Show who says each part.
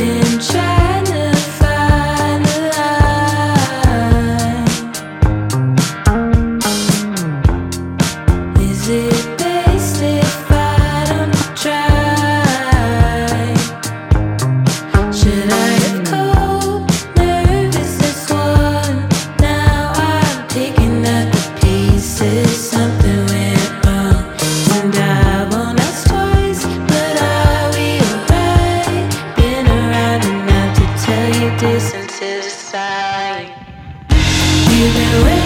Speaker 1: in check. Distance distances aside. You've been